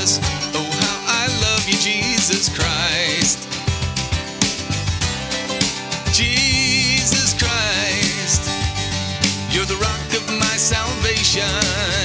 Jesus. Oh, how I love you, Jesus Christ. Jesus Christ, you're the rock of my salvation.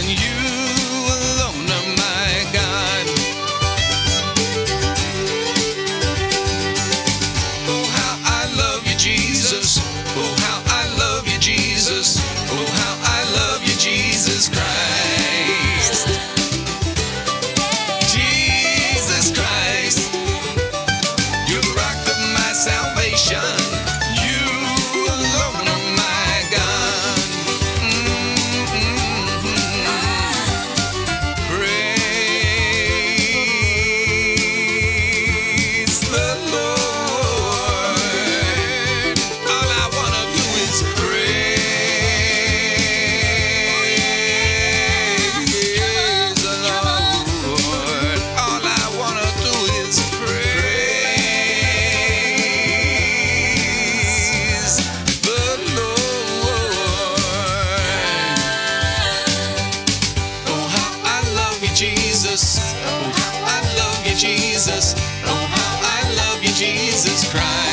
Jesus Christ.